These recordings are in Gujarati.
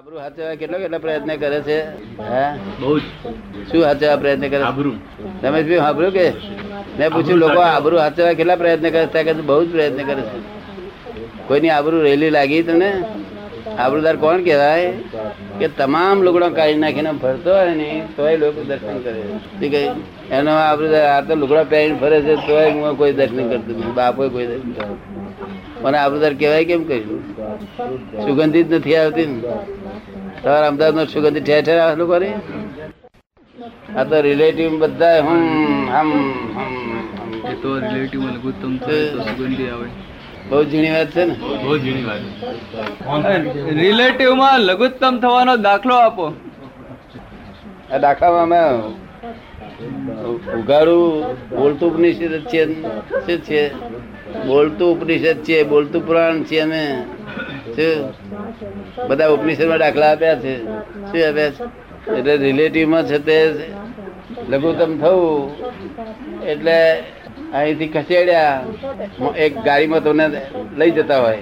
આબરૂ હાચવા કેટલો કેટલો પ્રયત્ન કરે છે? હે? બહુ શું હાચવા પ્રયત્ન કરે? આબરૂ. તમે શું આબરૂ કે? મેં પૂછ્યું લોકો આબરૂ હાચવા કેટલા પ્રયત્ન કરે છે? કે બહુ જ પ્રયત્ન કરે છે. કોઈની આબરૂ રેલી લાગી તમને આબરૂદાર કોણ કહેવાય? કે તમામ લુગડા કાઢી નાખીને ફરતો હોય ને તોય લોકો દર્શન કરે છે? એનો આબરૂદાર આ તો લુગડા પહેરીને ફરે છે તોય હું કોઈ દર્શન કરતું નથી. બાપો કોઈ દર્શન કરતું. મને આબરૂદાર કહેવાય કેમ કહ્યું સુગંધિત નથી આવતી ને? તમારા અમદાવાદ નો સુગંધ ઠેર ઠેર આવે લોકો આ તો રિલેટિવ બધા હમ હમ હમ હમ. એ તો રિલેટિવ લઘુત્તમ છે તો સુગંધી આવે. બહુ ઝીણી વાત છે ને? બહુ ઝીણી વાત. રિલેટિવમાં લઘુત્તમ થવાનો દાખલો આપો. આ દાખલામાં અમે ઉઘાડું બોલતું ઉપનિષદ છે શું છે. બોલતું ઉપનિષદ છે બોલતું પુરાણ છે અમે શું બધા ઉપનિષદમાં દાખલા આપ્યા છે. શું આપ્યા છે? એટલે રિલેટિવમાં છે તે લઘુત્તમ થવું. એટલે અહીંથી ખસેડ્યા એક ગાડીમાં તમને લઈ જતા હોય.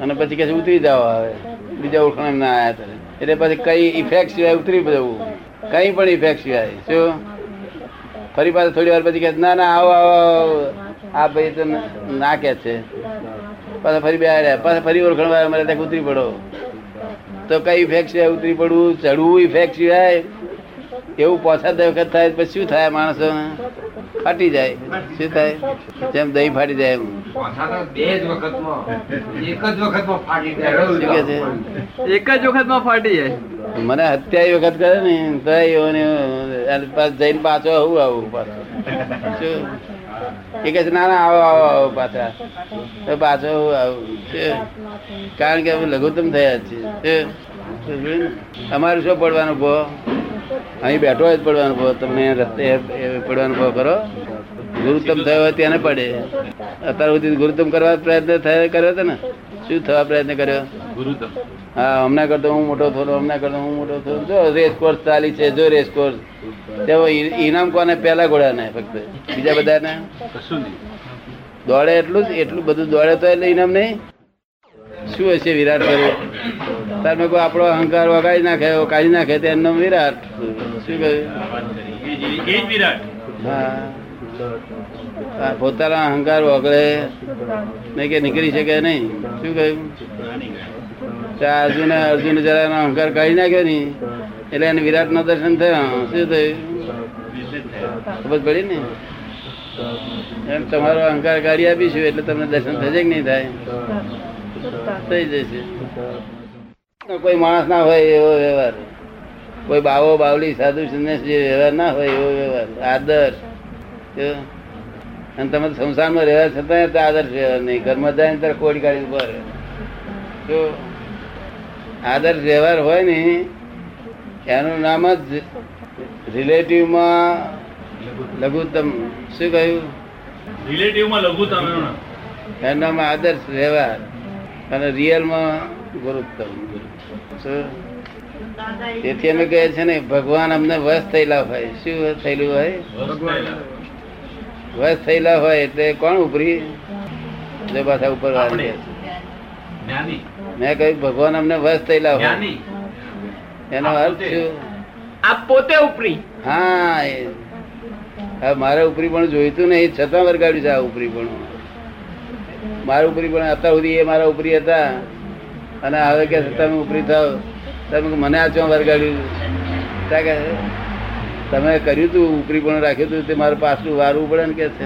અને પછી કશું ઉતરી જાવ હવે. બીજા ઓળખાણ ના આવ્યા ત્યારે એટલે પછી કઈ ઇફેક્ટ સિવાય ઉતરી જવું. કઈ પણ ઇફેક્ટ સિવાય. શું? ફરી પાછું થોડી વાર પછી કહે ના ના, આવો આવો આવો. આ ભાઈ તો ના કે છે. પાછા ફરી બે પાછા ફરી ઓળખાણ વાળા મારે ત્યાં ઉતરી પડો. તો કઈ ઇફેક્ટ છે ઉતરી પડવું? ચડવું ઇફેક્ટ સિવાય? એવું પોસાદ વખત થાય પછી શું થાય માણસો ફાટી જાય. શું થાય? જેમ દહીં ફાટી જાય એમ. બે જ વખતમાં. એક જ વખતમાં ફાટી કે છે? એક જ વખતમાં ફાટી જાય. મને હત્યા વખત કરે ને તો જઈને પાછો આવું આવું પાછું. શું? એ કહે છે ના ના આવો આવો આવો પાછા. તો પાછો કારણ કે અમે લઘુત્તમ થયા છીએ? અમારું શું પડવાનું ભો? અહીં બેઠો હોય જ પડવાનું ભો. તમને રસ્તે પડવાનું ભો કરો. ગુરુત્તમ થયો હોય તેને પડે. અત્યાર સુધી ગુરુત્તમ કરવા પ્રયત્ન થયો કર્યો હતો ને. શું થવા પ્રયત્ન કર્યો? ગુરુત્તમ. હા હમણાં કરતો હું મોટો થયો હમણાં કરતો હું મોટો થયો. જો રેસ કોર્સ ચાલી છે જો રેસ કોર્સ તેઓ ઇનામ કોને? પહેલા ઘોડાને ફક્ત. બીજા બધાને? દોડે એટલું જ, એટલું બધું દોડે તો એટલે ઇનામ નહીં. શું હશે વિરાટ કરે તાર મેં કોઈ આપણો અહંકાર વગાડી નાખે કાઢી નાખે, તો એમનો વિરાટ. શું કહ્યું? હા. પોતાના અહંકાર વગડે નહીં કે નીકળી શકે નહીં. શું કહ્યું? અર્જુન અર્જુન જરા અહંકાર કાઢી નાખ્યો નહીં. એટલે એને વિરાટ નો દર્શન થયો. શું થયું? ખબર પડી ને? એમ તમારો અહંકાર કાઢી આપીશું એટલે તમને દર્શન થશે કે નહીં થાય? થઈ જશે. કોઈ માણસ ના હોય એવો વ્યવહાર. કોઈ બાવો, બાવલી, સાધુ સંદેશ જે વ્યવહાર ના હોય એવો વ્યવહાર. આદર્શ. અને તમે સંસારમાં રહેવા છતાં તો આદર્શ વ્યવહાર નહીં, ઘરમાં જાય ને ત્યારે કોડી કાઢી ઉપર જો. આદર્શ વ્યવહાર હોય ને, એનું નામ જ રિલેટિવમાં લઘુત્તમ. શું કહ્યું? રિલેટિવમાં લઘુત્તમ એનું નામ. એનું નામ આદર્શ વ્યવહાર અને રિયલમાં ગુરુત્તમ. તેથી અમે કહે છે ને ભગવાન અમને વશ થયેલા હોય. શું થયેલું હોય? વશ થયેલા હોય એટલે કોણ ઉપરી જો પાછા ઉપર મેં કહ્યું ભગવાન અમને વશ થયેલા હોય. એનો અર્થ શું? આપ પોતે ઉપરી. હા એ. હવે મારે ઉપરી પણ જોઈતું નહીં, છતાં વરગાડ્યું છે આ ઉપરી પણ. મારું ઉપરી પણ અત્યાર સુધી એ મારા ઉપરી હતા. અને હવે કે તમે ઉપરી થાવ. તમે મને આ ચો વરગાડ્યું ત્યાં કે તમે કર્યું તું, ઉપરી પણ રાખ્યું હતું તે મારે પાછું વારવું પડે ને કે છે?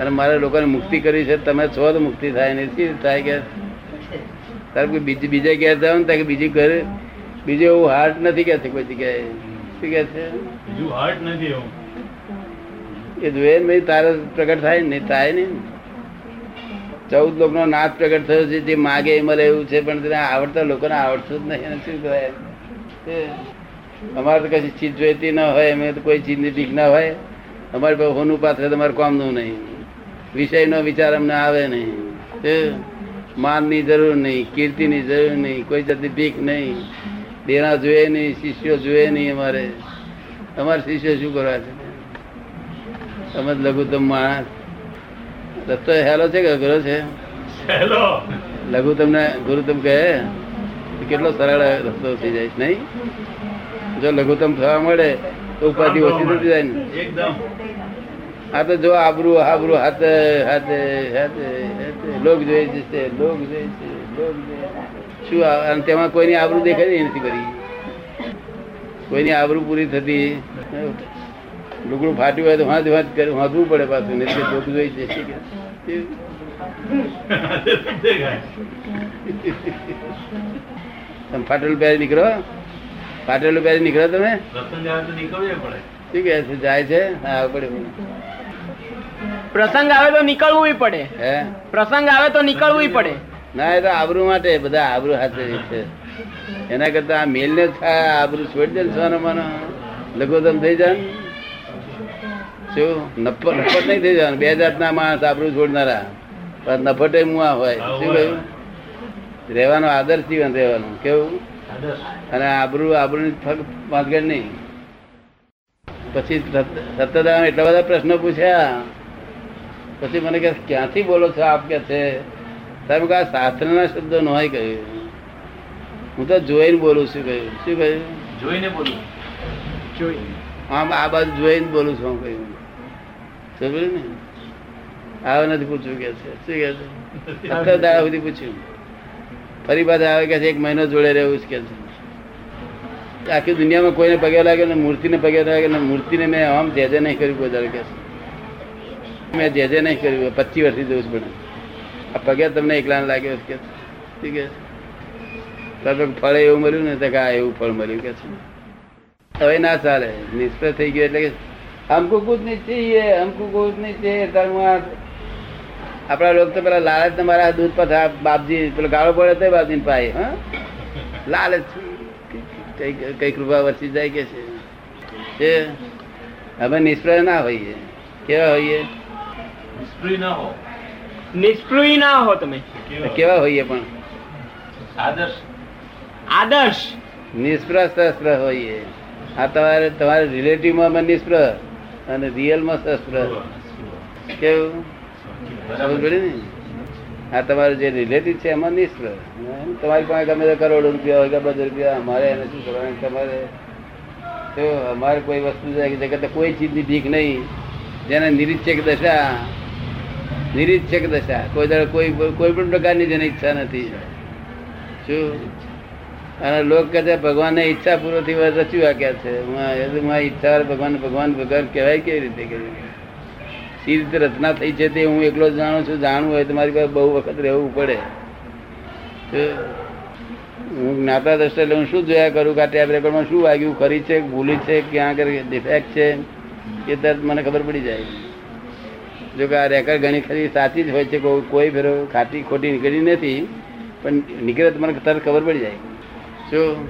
અને મારે લોકોને મુક્તિ કરી છે. તમે છો તો મુક્તિ થાય નહીં, શી થાય કે તારે બીજી, બીજા ઘેર જાવ ને ત્યાં બીજી ઘરે, બીજું એવું હાર્ટ નથી કે છે કોઈ જગ્યાએ? શું કે છે? બીજું હાર્ટ નથી એવું. એ જોઈએ ને તારે પ્રગટ થાય ને થાય ને. ચૌદ લોકનો નાશ પ્રગટ થયો છે જે માગે એ મળે એવું છે પણ તેને આવડતા લોકોને આવડતું જ નહીં અને શું કહેવાય? અમારે તો કશી ચીજ જોઈતી ન હોય અમે તો કોઈ ચીજની ટીક ના હોય. અમારી પાસે હોનું પાત્ર તમારે કામનું નહીં. વિષયનો વિચાર અમને આવે નહીં. માનની જરૂર નહીં કીર્તિની જરૂર નહીં કોઈ જાતની ભીખ નહીં. દેના જોઈએ નહીં શિષ્યો જોઈએ નહીં અમારે. અમારે શિષ્યો શું કરવા છે? તમે જ લઘુત્તમ માણસ. રસ્તો હેલો છે કે અઘરો છે? હેલો. લઘુ તમને ગુરુ કહે કેટલો સરળ રસ્તો થઈ જાય છે, નહીં? જો લઘુત્તમ થવા મળે તો ઉપાધિ ઓછી થતી જાય ને. એકદમ. આ તો જો આબરૂ આબરૂ હાથે હાથે હાથે હાથે. લોક જોઈ જશે લોક જોઈ છે લોક જોઈ. શું આ- અને તેમાં કોઈની આબરૂ દેખાય નથી કરી કોઈની આબરૂ પૂરી થતી. લુગડું ફાટ્યું હોય તો વાંધ વાંધ કરે વાંધવું પડે પાછું નહીં જોતું જોઈ જશે. તમે ફાટેલું પહેરી નીકળો. ફાટેલું પહેરી નીકળો તમે. શું કહે છે? જાય છે? હા પડે પ્રસંગ આવે તો નીકળવું પડે. હે? પ્રસંગ આવે તો નીકળવું પડે. ના એ તો આબરૂ માટે બધા આબરૂ હાથે છે. એના કરતા આ મેલ ને થાય આબરૂ છોડી દે ને સોનો માનો. લઘુત્તમ થઈ જાય શું? નફટ નફટ નહીં થઈ જવાનું. બે જાતના માણસ આબરૂ છોડનારા. પણ નફટે મુઆ હોય. શું કહ્યું? રહેવાનો આદર્શ જીવન રહેવાનું. કેવું? અને આબરૂ આબરૂ પાંચગડ નહીં. પછી સત- એટલા બધા પ્રશ્નો પૂછ્યા. પછી મને કે ક્યાંથી બોલો છો આપ કે છે? સાહેબ કે આ શાસ્ત્રના શબ્દો ન હોય કહ્યું હું તો જોઈને બોલું છું કહ્યું? શું કહ્યું? જોઈને બોલું. આમ આ બાજુ જોઈને બોલું છું હું કહ્યું. સમજ્યું ને? આવે નથી પૂછ્યું કે છે. શું કે છે? સત્તર દાડા સુધી પૂછ્યું. ફરી પાછા આવે કે છે એક મહિનો જોડે રહેવું કે છે? આખી દુનિયામાં કોઈને પગે લાગે ને મૂર્તિને પગે લાગે ને મૂર્તિને મેં આમ જે જે નહીં કર્યું કોઈ દાડે કે મેં જે જે નહીં કર્યું પચીસ વર્ષથી જોઉં છું પણ આ પગે તમને એકલા લાગ્યો કે શું કે ફળ એવું મળ્યું ને તો કા એવું ફળ મળ્યું કે શું હવે ના ચાલે, નિષ્ફળ થઈ ગયો એટલે કે અમકુ કુદ નહીં ચાહીએ અમકુ કુદ નહીં ચાહીએ ધર્મમાં આપણા લોકો તો પેલા લાલચ તમારા દૂધ પાછા બાપજી, પેલો ગાળો પડે તો બાપજી પાય, હા? લાલચ કઈ કઈ કૃપા વરસી જાય કે છે? એ હવે નિષ્ફળ ના હોઈએ. કેવા હોઈએ? નિષ્ફળ ના હોય નિષ્પૃહી ના હો તમે. કેવા હોઈએ પણ? આદર્શ. આદર્શ. નિષ્પ્રહ શસ્ત્ર હોઈએ. આ તમારે તમારે રિલેટિવમાં અમે નિષ્પ્રહ અને રિયલમાં શસ્ત્ર કેવું? સમજ પડી ને? આ તમારે જે રિલેટિવ છે એમાં નિષ્ફળ તમારી પાસે ગમે તે કરોડો રૂપિયા હોય કે બધા રૂપિયા અમારે એને શું કરવાનું? તમારે તો અમારે કોઈ વસ્તુ જગતે કોઈ ચીજની ભીખ નહીં. જેને નિરીક્ષક દશા નિરીક્ષક દશા કોઈ દળ કોઈ કોઈ પણ પ્રકારની જેને ઈચ્છા નથી. શું? અને લોક કહે છે, ભગવાનને ઈચ્છા પૂરો થી રચ્યું આક્યા છે? હું ઈચ્છા ભગવાન ભગવાન ભગવાન કહેવાય કેવી રીતે કહેવાય સી રીતે રચના થઈ છે તે હું એકલો જાણું છું. જાણવું હોય તો મારી પાસે બહુ વખત રહેવું પડે. હું જ્ઞાતા દ્રષ્ટિ એટલે હું શું જોયા કરું કે આ ટેપ રેકોર્ડમાં શું વાગ્યું? ખરી છે, ભૂલી છે, ક્યાં આગળ ડિફેક્ટ છે? એ તરત મને ખબર પડી જાય. જો કે આ રેકર્ડ ઘણી ખરી સાચી જ હોય છે કોઈ ફેરો ખાટી ખોટી નીકળી નથી પણ નીકળે તો મને તરત ખબર પડી જાય. શું?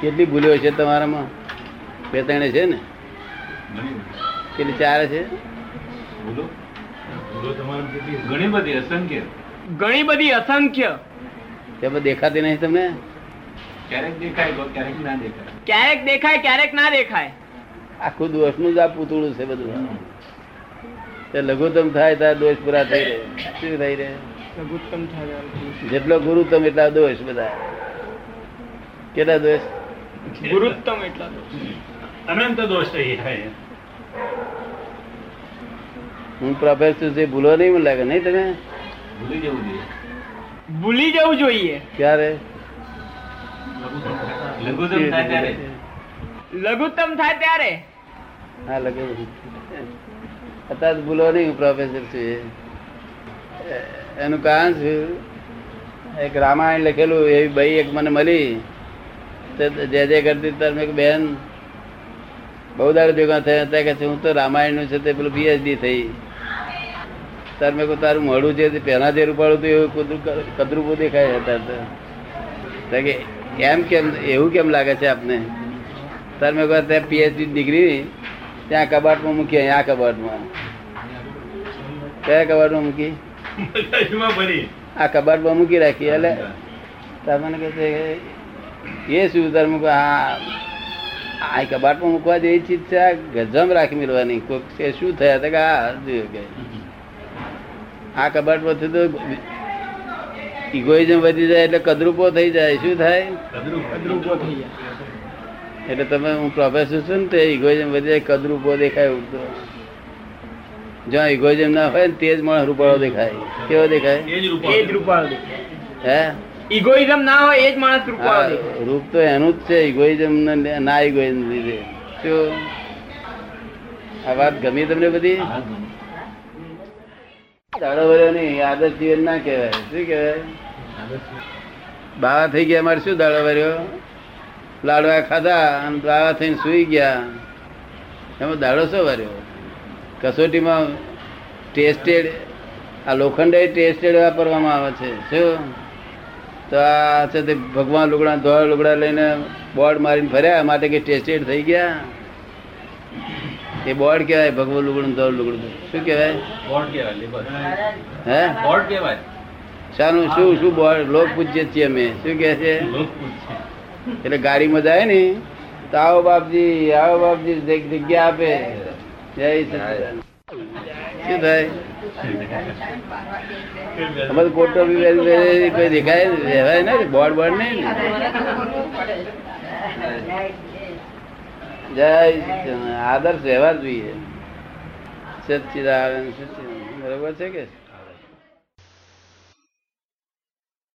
કેટલી ભૂલ્યો છે તમારામાં? બે ત્રણે છે ને? કેટલી ચાર છે? ઘણી બધી અસંખ્ય. ઘણી બધી અસંખ્ય. તેમાં દેખાતી નહીં તમને? ક્યારેક દેખાય ક્યારેક ના દેખાય. ક્યારેક દેખાય ક્યારેક ના દેખાય. આખું દોષનું જ આ પૂતળું છે બધું. તે લઘુત્તમ થાય ત્યારે દોષ પૂરા થઈ રહે. શું થઈ રહે? લઘુત્તમ થાય જેટલો ગુરુત્તમ એટલા દોષ બધા. કેટલા દોષ? ગુરુત્તમ એટલા દોષ. અનંત દોષ થઈ થાય. હું પ્રોફેસર છે ભૂલો નહીં મને લાગે નહીં તમે ભૂલી જવું જોઈએ. ભૂલી જવું જોઈએ. ક્યારે? લઘુત્તમ થાય ત્યારે. લઘુત્તમ થાય ત્યારે. હા લગે અત્યારે ભૂલો નહીં હું પ્રોફેસર છું. એનું કારણ શું? એક રામાયણ લખેલું એવી ભાઈ એક મને મળી. જે જે કરતી ત્યારે મેં કીધું, બેન બહુ દાડે ભેગા થયા. હતા કે છે હું તો રામાયણનું છે તે પેલું પીએચડી થઈ. તાર મેં કહું તારું મોડું છે પહેલાં જે રૂપાળું હતું એવું કુદરું- કદરૂપું દેખાય હતા કે એમ કેમ એવું કેમ લાગે છે આપને? તાર મેં કહ્યું ત્યાં પીએચડી ડિગ્રી ત્યાં કબાટમાં મૂકી અહીં આ કબાટમાં. કયા કબાટમાં મૂકી? આ કબાટમાં મૂકી રાખી, એટલે તમને મને કહે છે એ શું ધર્મ હા આ કબાટમાં મૂકવા જેવી ચીજ છે, આ ગજમ રાખી મેળવાની. કોઈક છે, શું થયા તો કે આ જોયું કે. આ કબાટમાંથી તો ઇગોઇઝમ વધી જાય એટલે કદરૂપો થઈ જાય. શું થાય? કદરૂપો થઈ જાય. એટલે તમે હું પ્રોફેસર છું ને તે ઇગોઇઝમ વધી કદરૂપો દેખાય ઉડતો. જ્યાં ઇગોઇઝમ ના હોય ને તે જ માણસ રૂપાળો દેખાય. કેવો દેખાય? એ જ રૂપાળો દેખાય. હે? ઇગોઇઝમ ના હોય એ જ માણસ રૂપાળો દેખાય. રૂપ તો એનું જ છે ઇગોઇઝમ ના ઇગોઇઝમ લીધે. શું? આ વાત ગમી તમને બધી? દાડો ભર્યો નહીં આદર્શ જીવન ના કહેવાય. શું કહેવાય? બાવા થઈ ગયા મારે શું દાડો ભર્યો? લાડવા ખાધા અને લાડવા થઈને સુઈ ગયા. એમાં દાડો શું વાર્યો કસોટીમાં ટેસ્ટેડ આ લોખંડ ટેસ્ટેડ વાપરવામાં આવે છે. શું? તો આ છે તે ભગવાન લુગડા ધોળા લુગડા લઈને બોર્ડ મારીને ફર્યા માટે કે ટેસ્ટેડ થઈ ગયા. એ બોર્ડ કહેવાય ભગવાન લુગડું ધોળ લુગડું. શું કહેવાય? બોર્ડ કહેવાય હે? બોર્ડ કહેવાય. શાનું શું શું બોર્ડ? લોક પૂજ્ય છીએ અમે. શું કહે છે? લોક પૂછે. એટલે ગાડીમાં જાય ને, તો આવો બાપજી આવો બાપજી જગ્યા આપે. જય. શું થાય? અમારે કોટો બી કોઈ દેખાય રહેવાય નહીં, બોર્ડ બોર્ડ નહીં. જય આદર્શ વ્યવહાર જોઈએ. સચિદાનંદ. બરોબર છે કે?